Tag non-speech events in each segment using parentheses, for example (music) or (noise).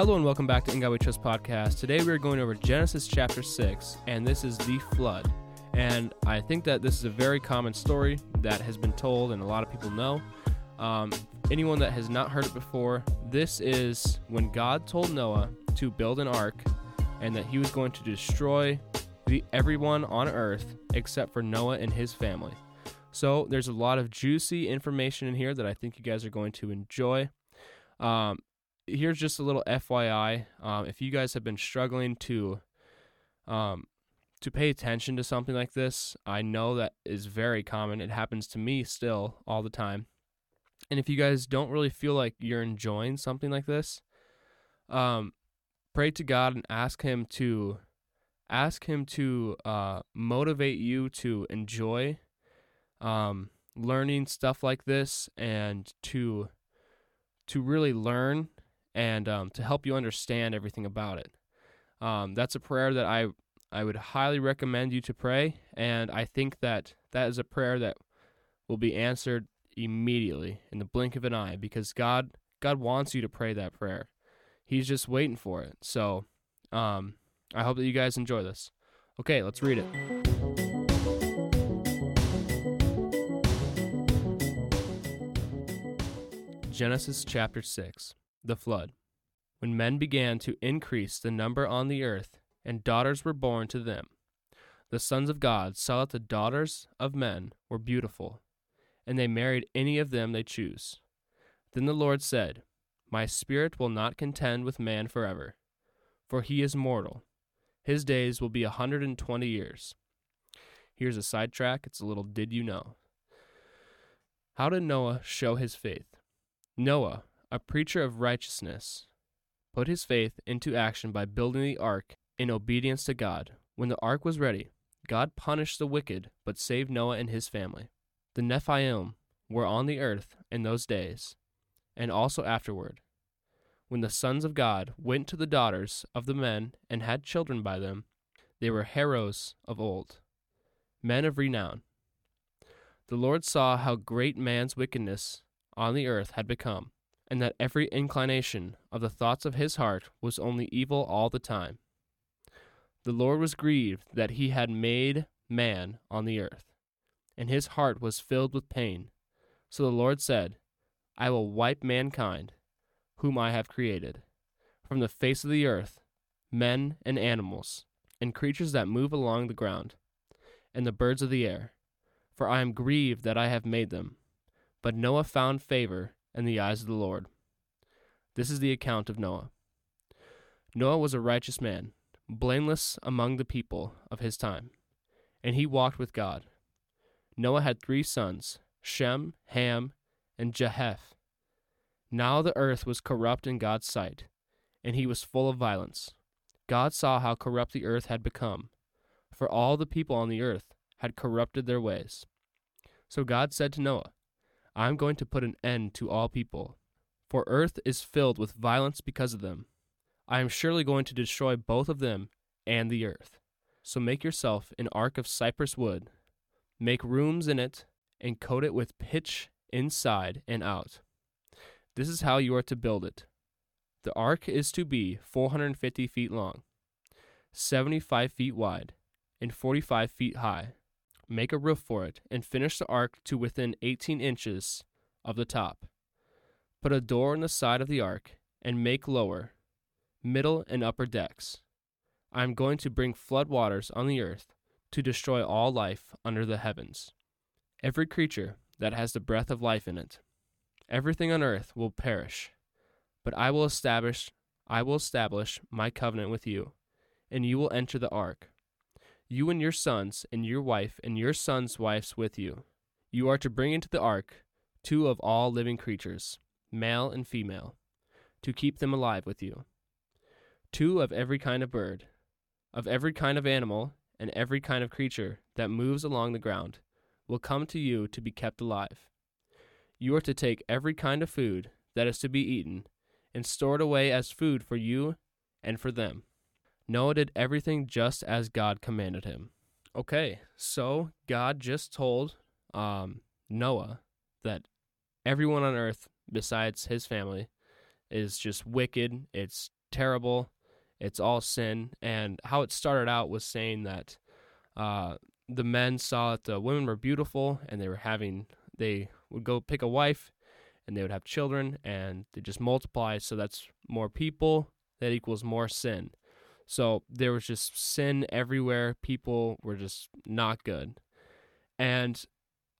Hello and welcome back to In God We Trust podcast. Today we are going over Genesis chapter 6, and this is the flood. And I think that this is a very common story that has been told and a lot of people know. Um, anyone that has not heard it before, this is when God told Noah to build an ark and that he was going to destroy the, everyone on earth except for Noah and his family. So there's a lot of juicy information in here that I think you guys are going to enjoy. Um, here's just a little FYI. Um, if you guys have been struggling to um, to pay attention to something like this, I know that is very common. It happens to me still all the time. And if you guys don't really feel like you're enjoying something like this, um, pray to God and ask Him to ask Him to uh, motivate you to enjoy um, learning stuff like this and to to really learn and um, to help you understand everything about it. Um, that's a prayer that I I would highly recommend you to pray, and I think that that is a prayer that will be answered immediately in the blink of an eye because God God wants you to pray that prayer. He's just waiting for it. So, um, I hope that you guys enjoy this. Okay, let's read it. Genesis chapter 6 The Flood. When men began to increase the number on the earth, and daughters were born to them, the sons of God saw that the daughters of men were beautiful, and they married any of them they choose. Then the Lord said, My spirit will not contend with man forever, for he is mortal. His days will be a hundred and twenty years. Here's a sidetrack. It's a little did you know. How did Noah show his faith? Noah, a preacher of righteousness, put his faith into action by building the ark in obedience to God. When the ark was ready, God punished the wicked but saved Noah and his family. The Nephilim were on the earth in those days, and also afterward. When the sons of God went to the daughters of the men and had children by them, they were heroes of old, men of renown. The Lord saw how great man's wickedness on the earth had become, and that every inclination of the thoughts of his heart was only evil all the time. The Lord was grieved that he had made man on the earth, and his heart was filled with pain. So the Lord said, I will wipe mankind, whom I have created, from the face of the earth, men and animals, and creatures that move along the ground, and the birds of the air, for I am grieved that I have made them. But Noah found favor in the eyes of the Lord. This is the account of Noah. Noah was a righteous man, blameless among the people of his time, and he walked with God. Noah had three sons Shem, Ham, and Japheth. Now the earth was corrupt in God's sight, and he was full of violence. God saw how corrupt the earth had become, for all the people on the earth had corrupted their ways. So God said to Noah, I am going to put an end to all people, for earth is filled with violence because of them. I am surely going to destroy both of them and the earth. So make yourself an ark of cypress wood, make rooms in it, and coat it with pitch inside and out. This is how you are to build it. The ark is to be 450 feet long, 75 feet wide, and 45 feet high make a roof for it, and finish the ark to within 18 inches of the top. Put a door in the side of the ark, and make lower, middle, and upper decks. I am going to bring flood waters on the earth to destroy all life under the heavens. Every creature that has the breath of life in it. Everything on earth will perish, but I will establish I will establish my covenant with you, and you will enter the ark you and your sons, and your wife, and your sons' wives with you. You are to bring into the ark two of all living creatures, male and female, to keep them alive with you. Two of every kind of bird, of every kind of animal, and every kind of creature that moves along the ground will come to you to be kept alive. You are to take every kind of food that is to be eaten and store it away as food for you and for them. Noah did everything just as God commanded him. Okay, so God just told um, Noah that everyone on earth besides his family is just wicked. It's terrible. It's all sin. And how it started out was saying that uh, the men saw that the women were beautiful and they were having, they would go pick a wife and they would have children and they just multiply. So that's more people. That equals more sin. So there was just sin everywhere. People were just not good. And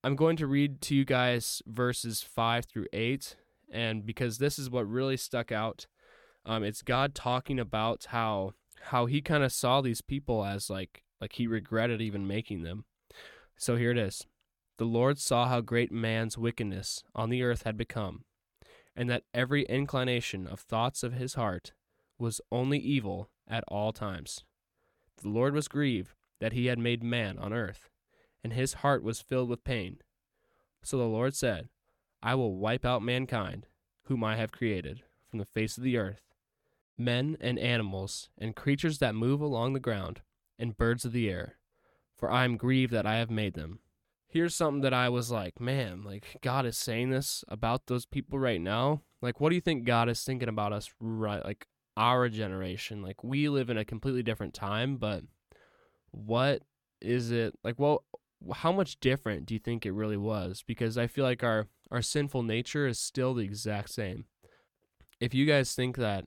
I'm going to read to you guys verses 5 through 8. And because this is what really stuck out, um, it's God talking about how how he kind of saw these people as like like he regretted even making them. So here it is. The Lord saw how great man's wickedness on the earth had become, and that every inclination of thoughts of his heart was only evil at all times. The Lord was grieved that he had made man on earth, and his heart was filled with pain. So the Lord said, I will wipe out mankind, whom I have created, from the face of the earth, men and animals, and creatures that move along the ground, and birds of the air, for I am grieved that I have made them. Here's something that I was like, man, like God is saying this about those people right now. Like, what do you think God is thinking about us right, like our generation? Like, we live in a completely different time, but what is it like? Well, how much different do you think it really was? Because I feel like our our sinful nature is still the exact same. If you guys think that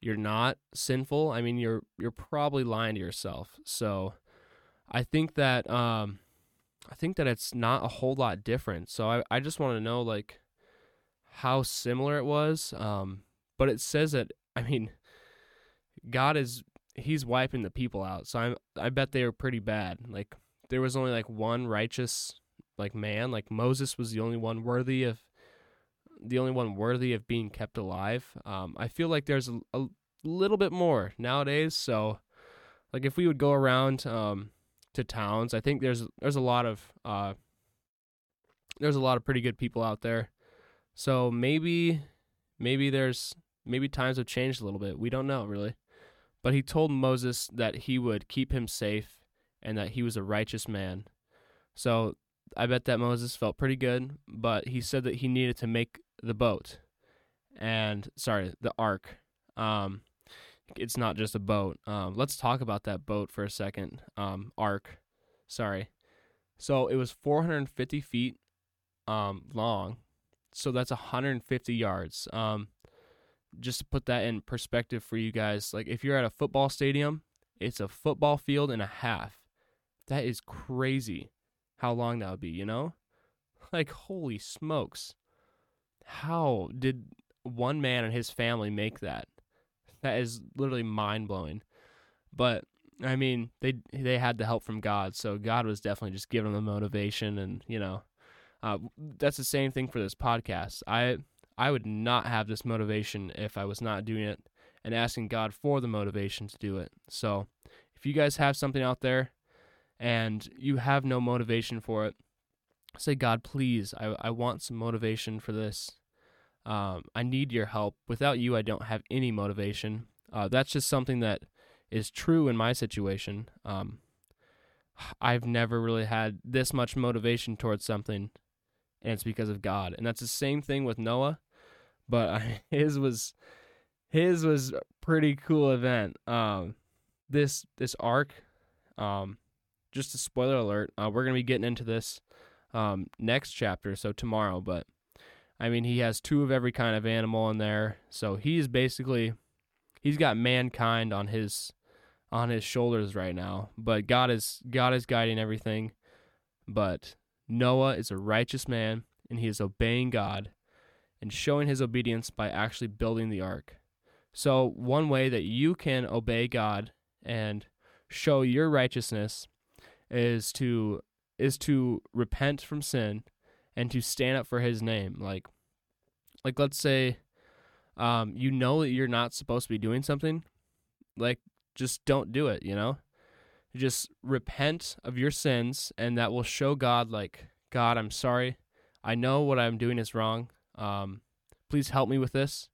you're not sinful, I mean you're you're probably lying to yourself. So I think that um I think that it's not a whole lot different. So I, I just want to know like how similar it was. Um but it says that I mean God is he's wiping the people out. So I I bet they were pretty bad. Like there was only like one righteous like man, like Moses was the only one worthy of the only one worthy of being kept alive. Um, I feel like there's a, a, little bit more nowadays. So, like if we would go around um, to towns, I think there's there's a lot of uh, there's a lot of pretty good people out there. So maybe maybe there's maybe times have changed a little bit. We don't know really. But he told Moses that he would keep him safe and that he was a righteous man. So I bet that Moses felt pretty good, but he said that he needed to make the boat and sorry, the ark. Um, it's not just a boat. Um, let's talk about that boat for a second. Um, ark, sorry. So it was 450 feet um, long, so that's 150 yards. Um, just to put that in perspective for you guys, like if you're at a football stadium, it's a football field and a half. That is crazy how long that would be, you know? (laughs) Like, holy smokes. How did one man and his family make that? That is literally mind blowing. But I mean, they they had the help from God, so God was definitely just giving them the motivation, and you know, uh, that's the same thing for this podcast. I I would not have this motivation if I was not doing it and asking God for the motivation to do it. So, if you guys have something out there and you have no motivation for it, say, God, please, I, I want some motivation for this. Um, I need your help. Without you, I don't have any motivation. Uh, that's just something that is true in my situation. Um, I've never really had this much motivation towards something, and it's because of God. And that's the same thing with Noah, but (laughs) his was his was a pretty cool event. Um, this this ark, um, just a spoiler alert, uh, we're to be getting into this um, next chapter, so tomorrow. But I mean, he has two of every kind of animal in there, so he's basically he's got mankind on his on his shoulders right now. But God is God is guiding everything. But Noah is a righteous man, and he is obeying God and showing his obedience by actually building the ark. So one way that you can obey God and show your righteousness is to is to repent from sin and to stand up for his name. Like like let's say um you know that you're not supposed to be doing something like just don't do it you know? Just repent of your sins and that will show god like god i'm sorry. I know what i'm doing is wrong um please help me with this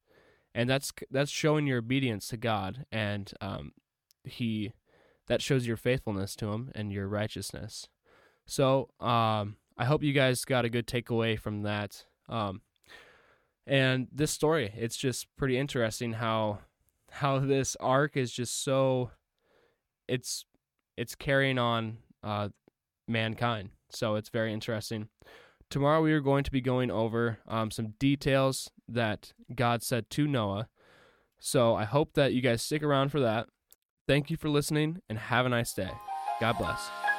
and that's that's showing your obedience to god and um he that shows your faithfulness to him and your righteousness. So um, I hope you guys got a good takeaway from that. Um, and this story, it's just pretty interesting how how this ark is just so it's it's carrying on uh, mankind. So it's very interesting. Tomorrow we are going to be going over um, some details that God said to Noah. So I hope that you guys stick around for that. Thank you for listening and have a nice day. God bless.